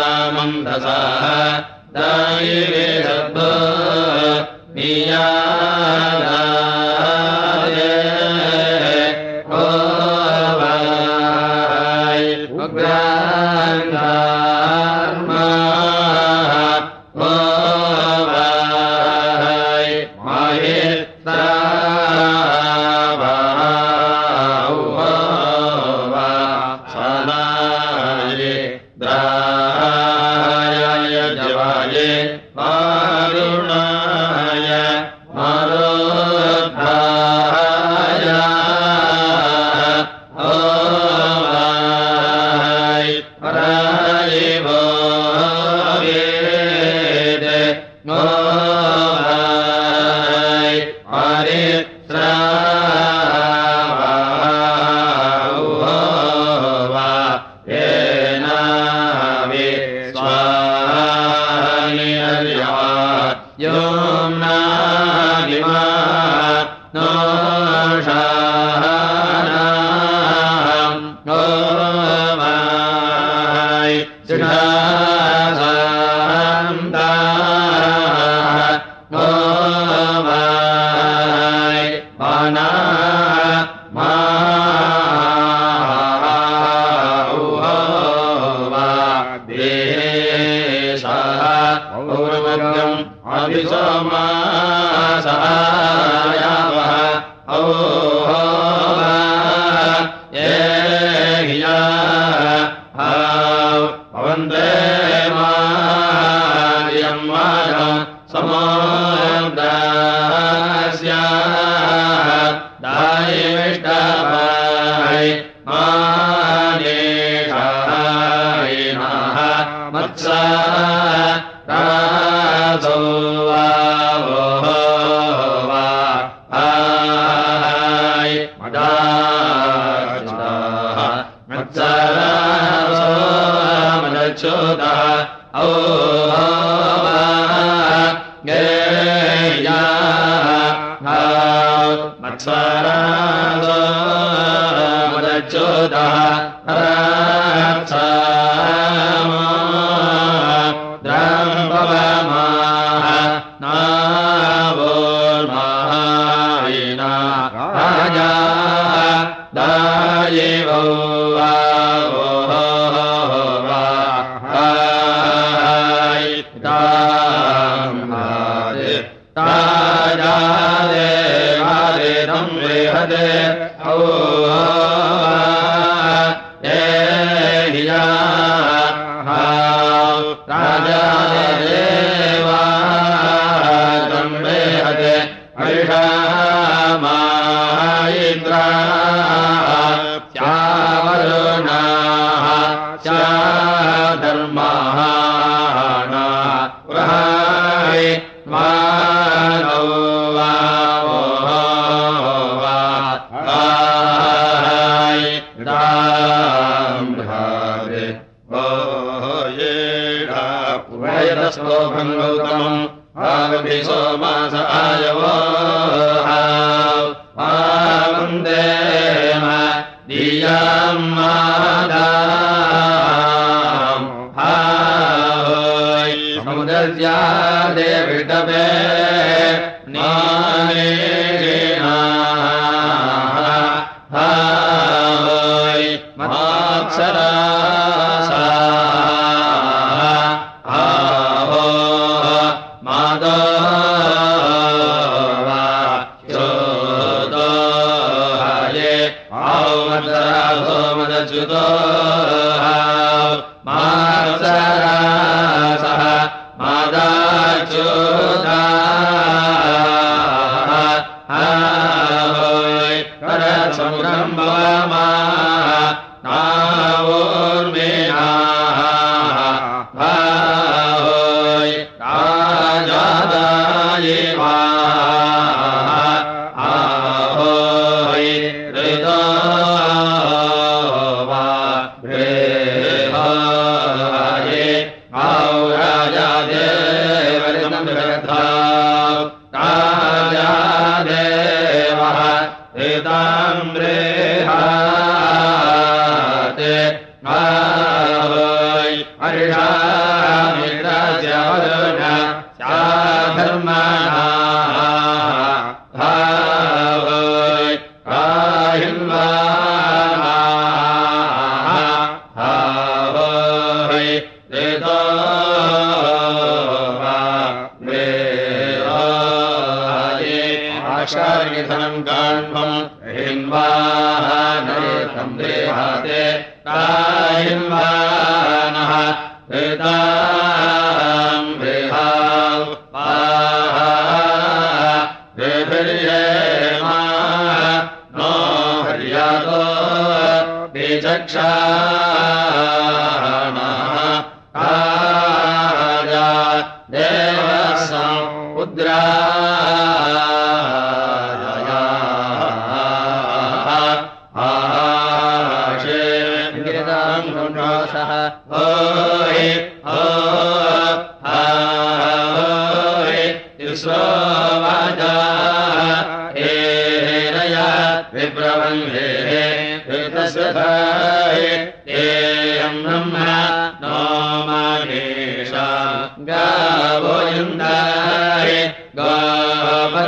जातामन्धसाः दायिवे सद्भो नीयादाये मदच्युतः समुदर्यादे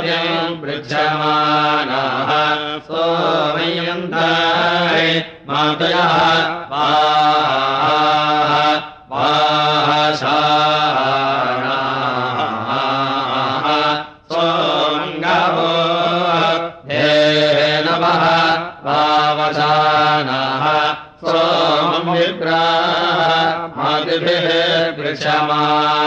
यं पृच्छमानः सोमयन्दातु यः पाचारोङ्गो हे नमः भावजानाः सोम मित्रा पृच्छमा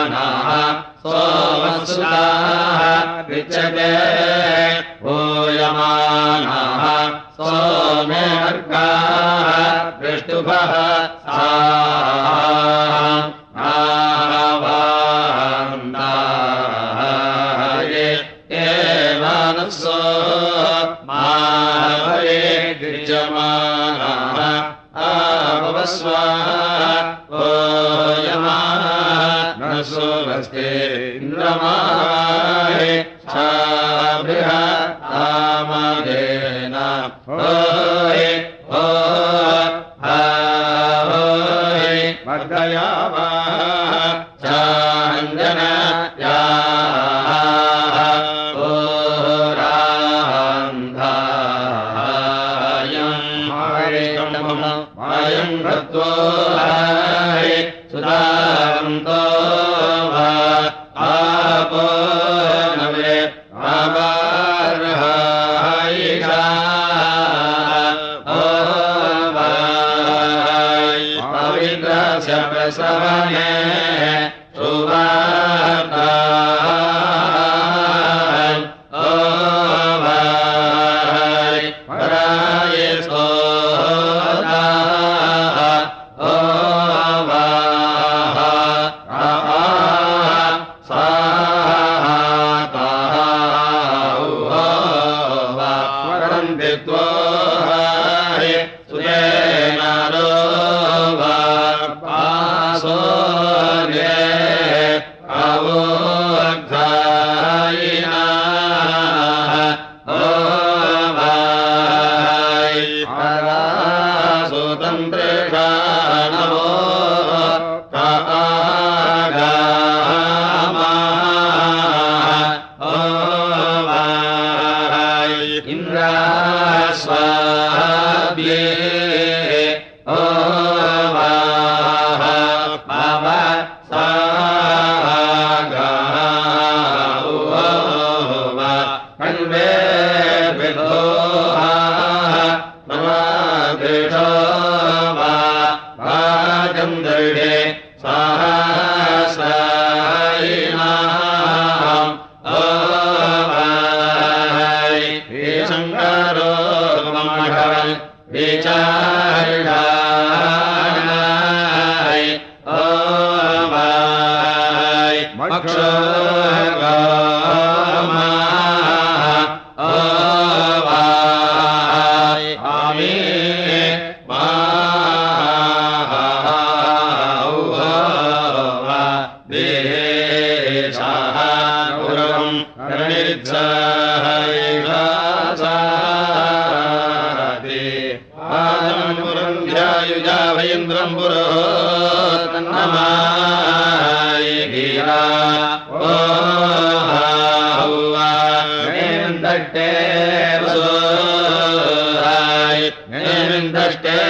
Allah Javier.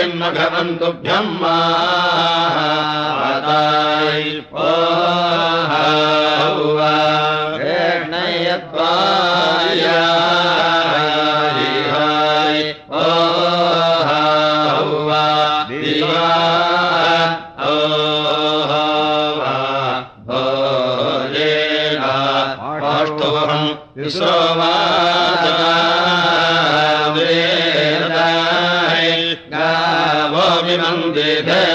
जन्मन्तु मा به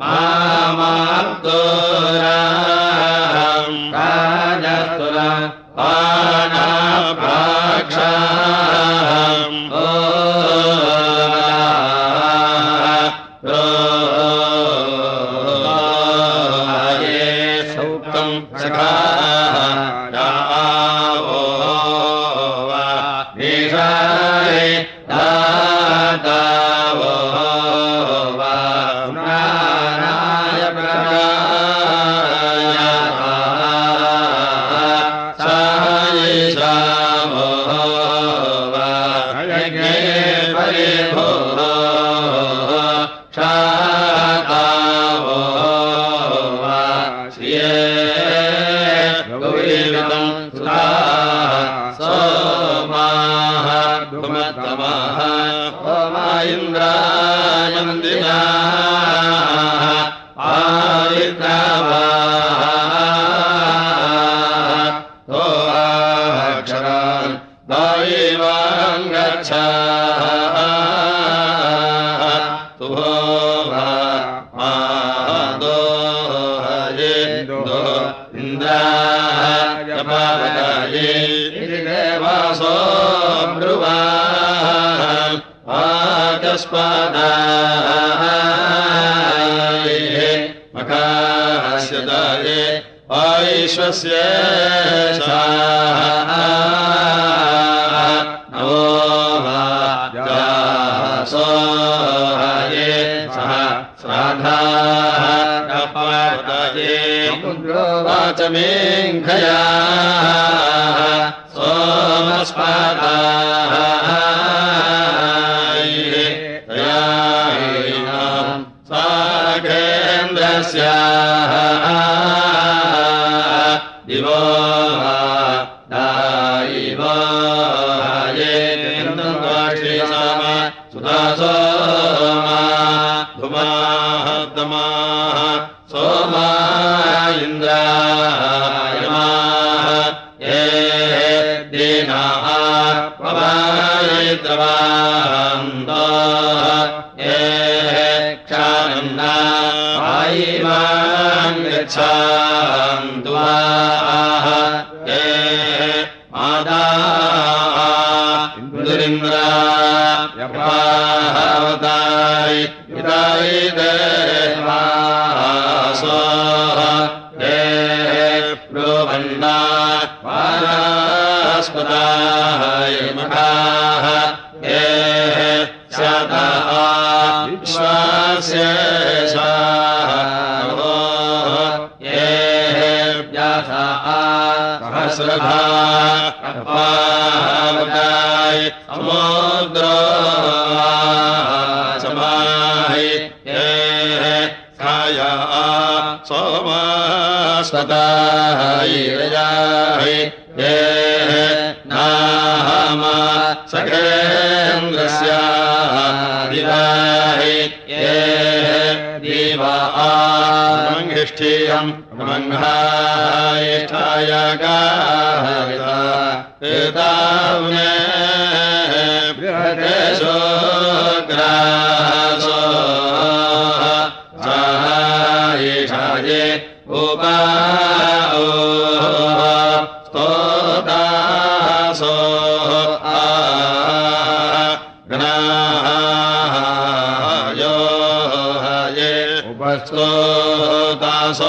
मातु स्मनाकारस्य दये आश्वस्य स्वाहा ण्डा मायि मा गच्छान् द्वाहा हे मादाुरिन्द्राताय पिताय स्वाहा हे प्रो भण्डा सुरभाय महागाहि मोद्रमाहि हे छाया सोम सदायियाहि हे हे नामा सखेन्द्रस्या ङ्गायछाया गाया पिता प्रदेशो ग्राय उपा ओका वासो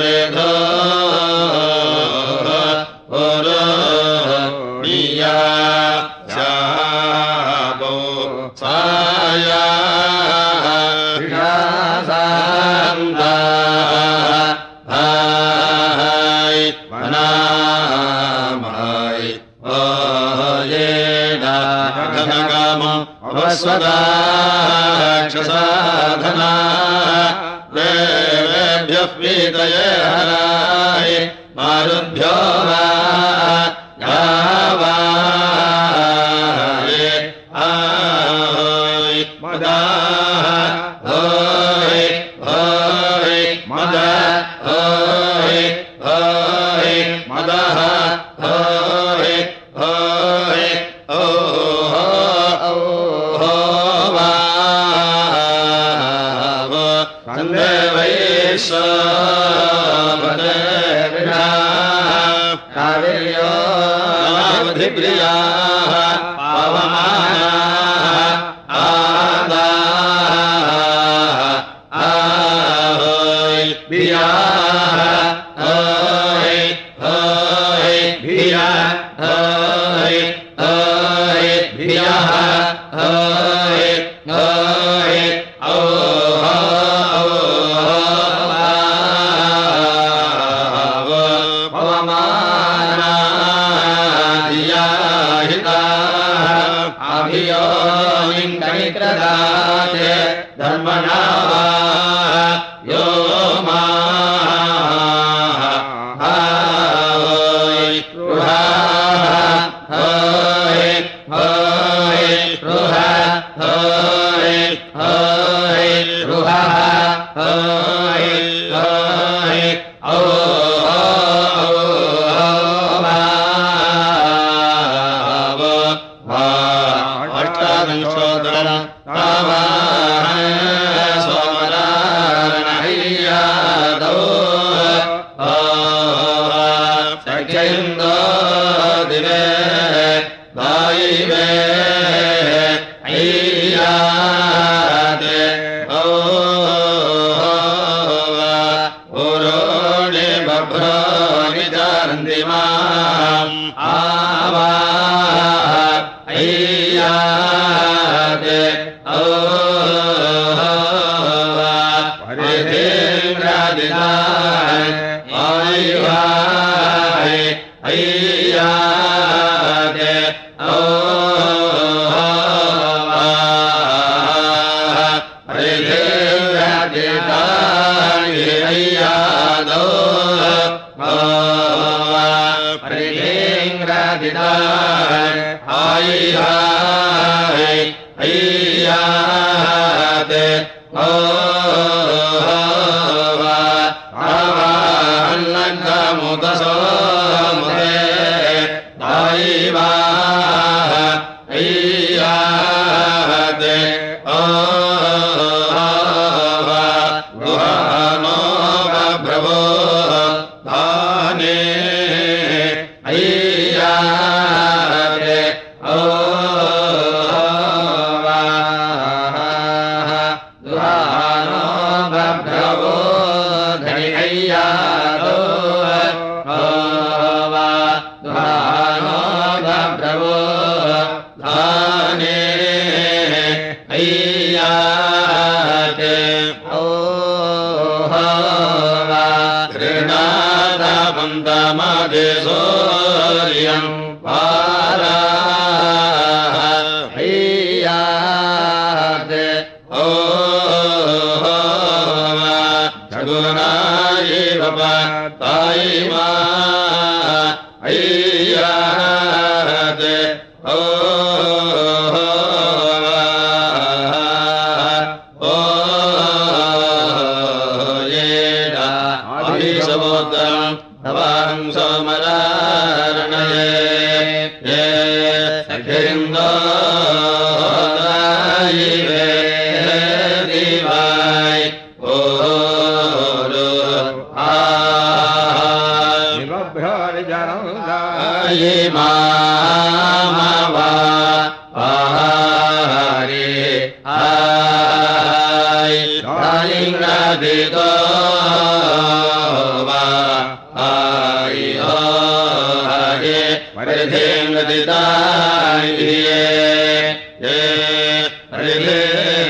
रे हराय आवा नमः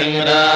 งรา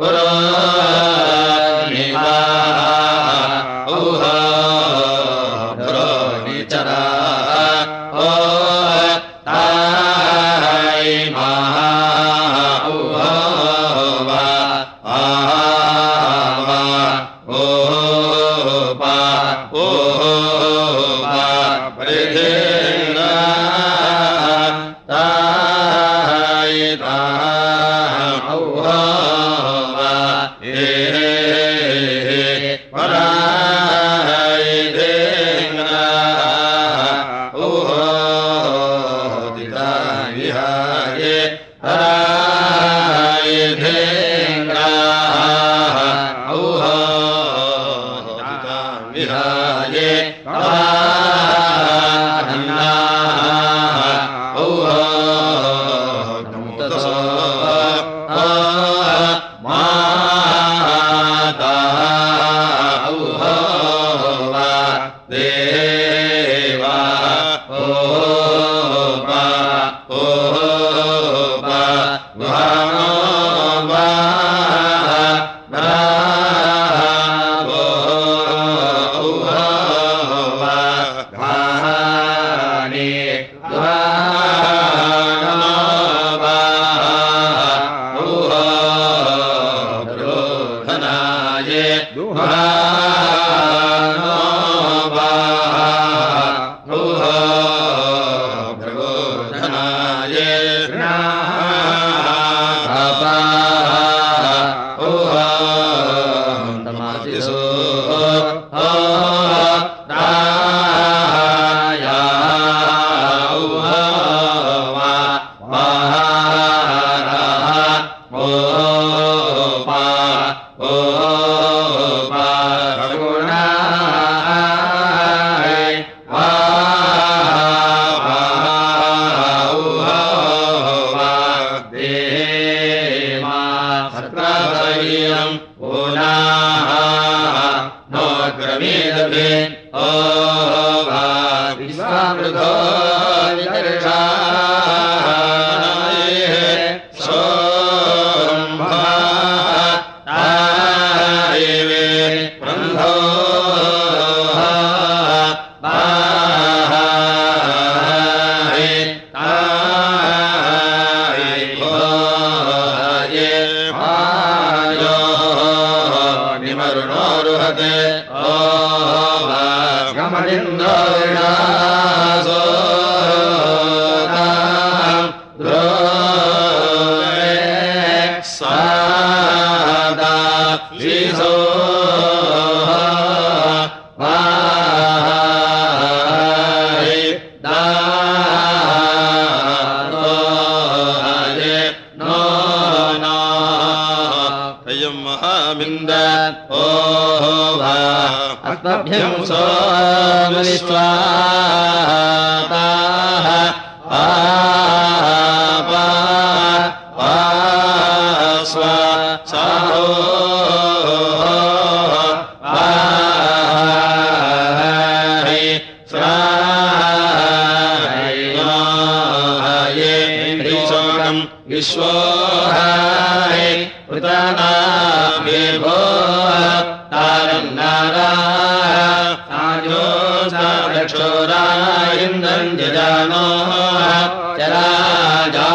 विदर्शा रायन्द्रञ् जानः राजा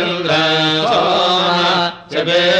इन्द्र शिवे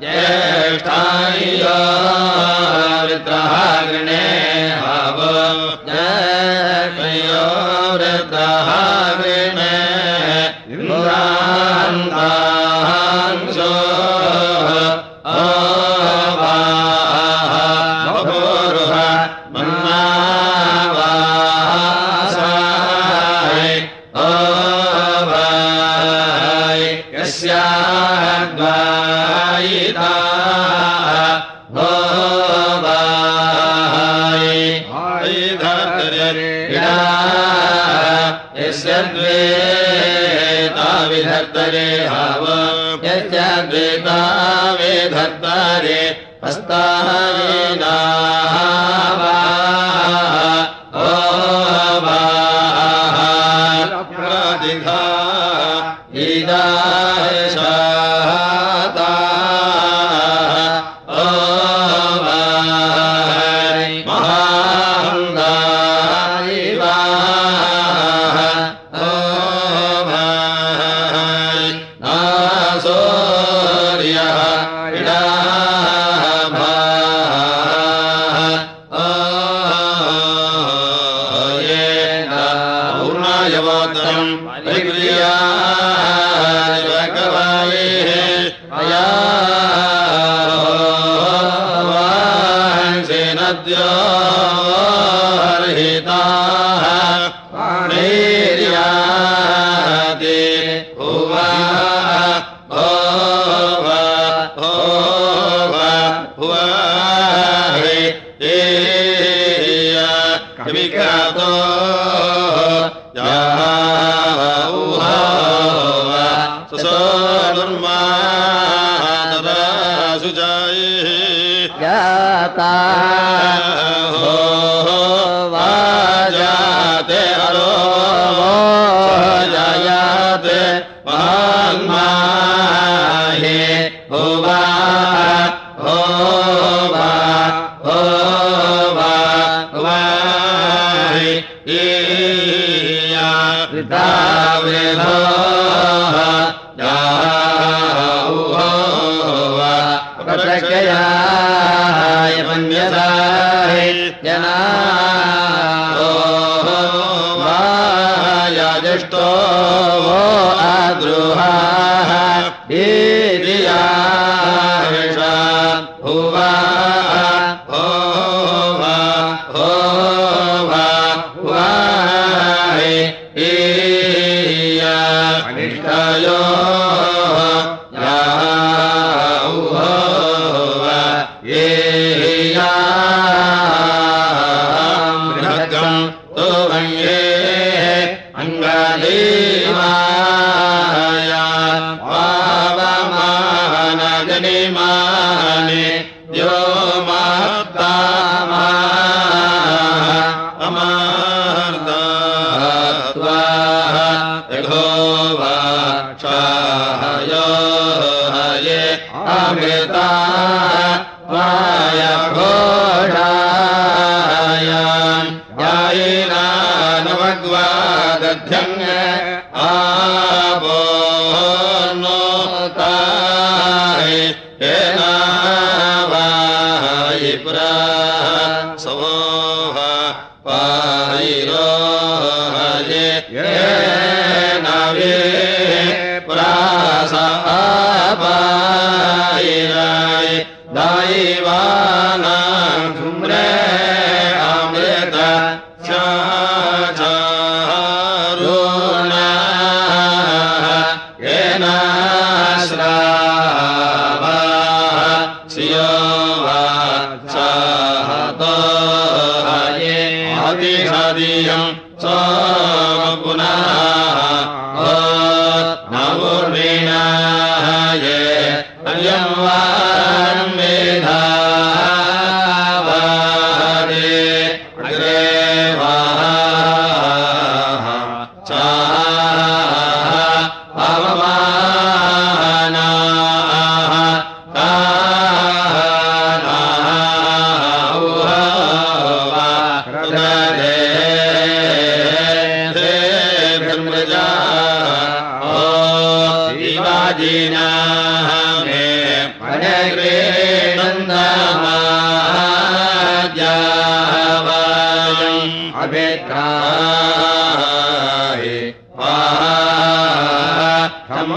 जय भा वो अद्रुहा। हरिरो हरे। ये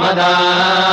मदा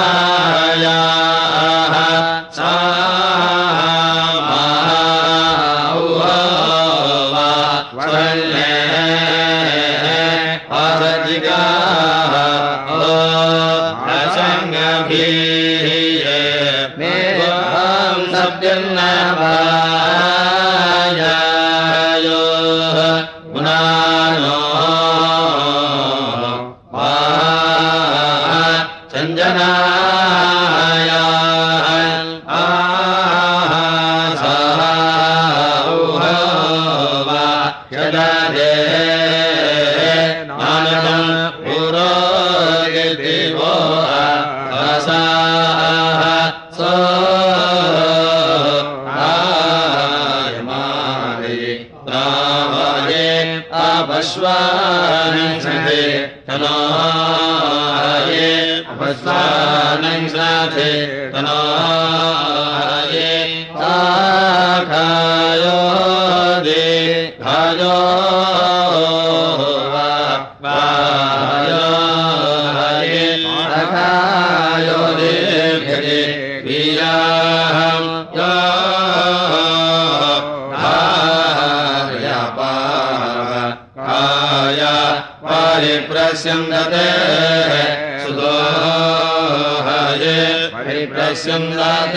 हरे प्रसन्नाद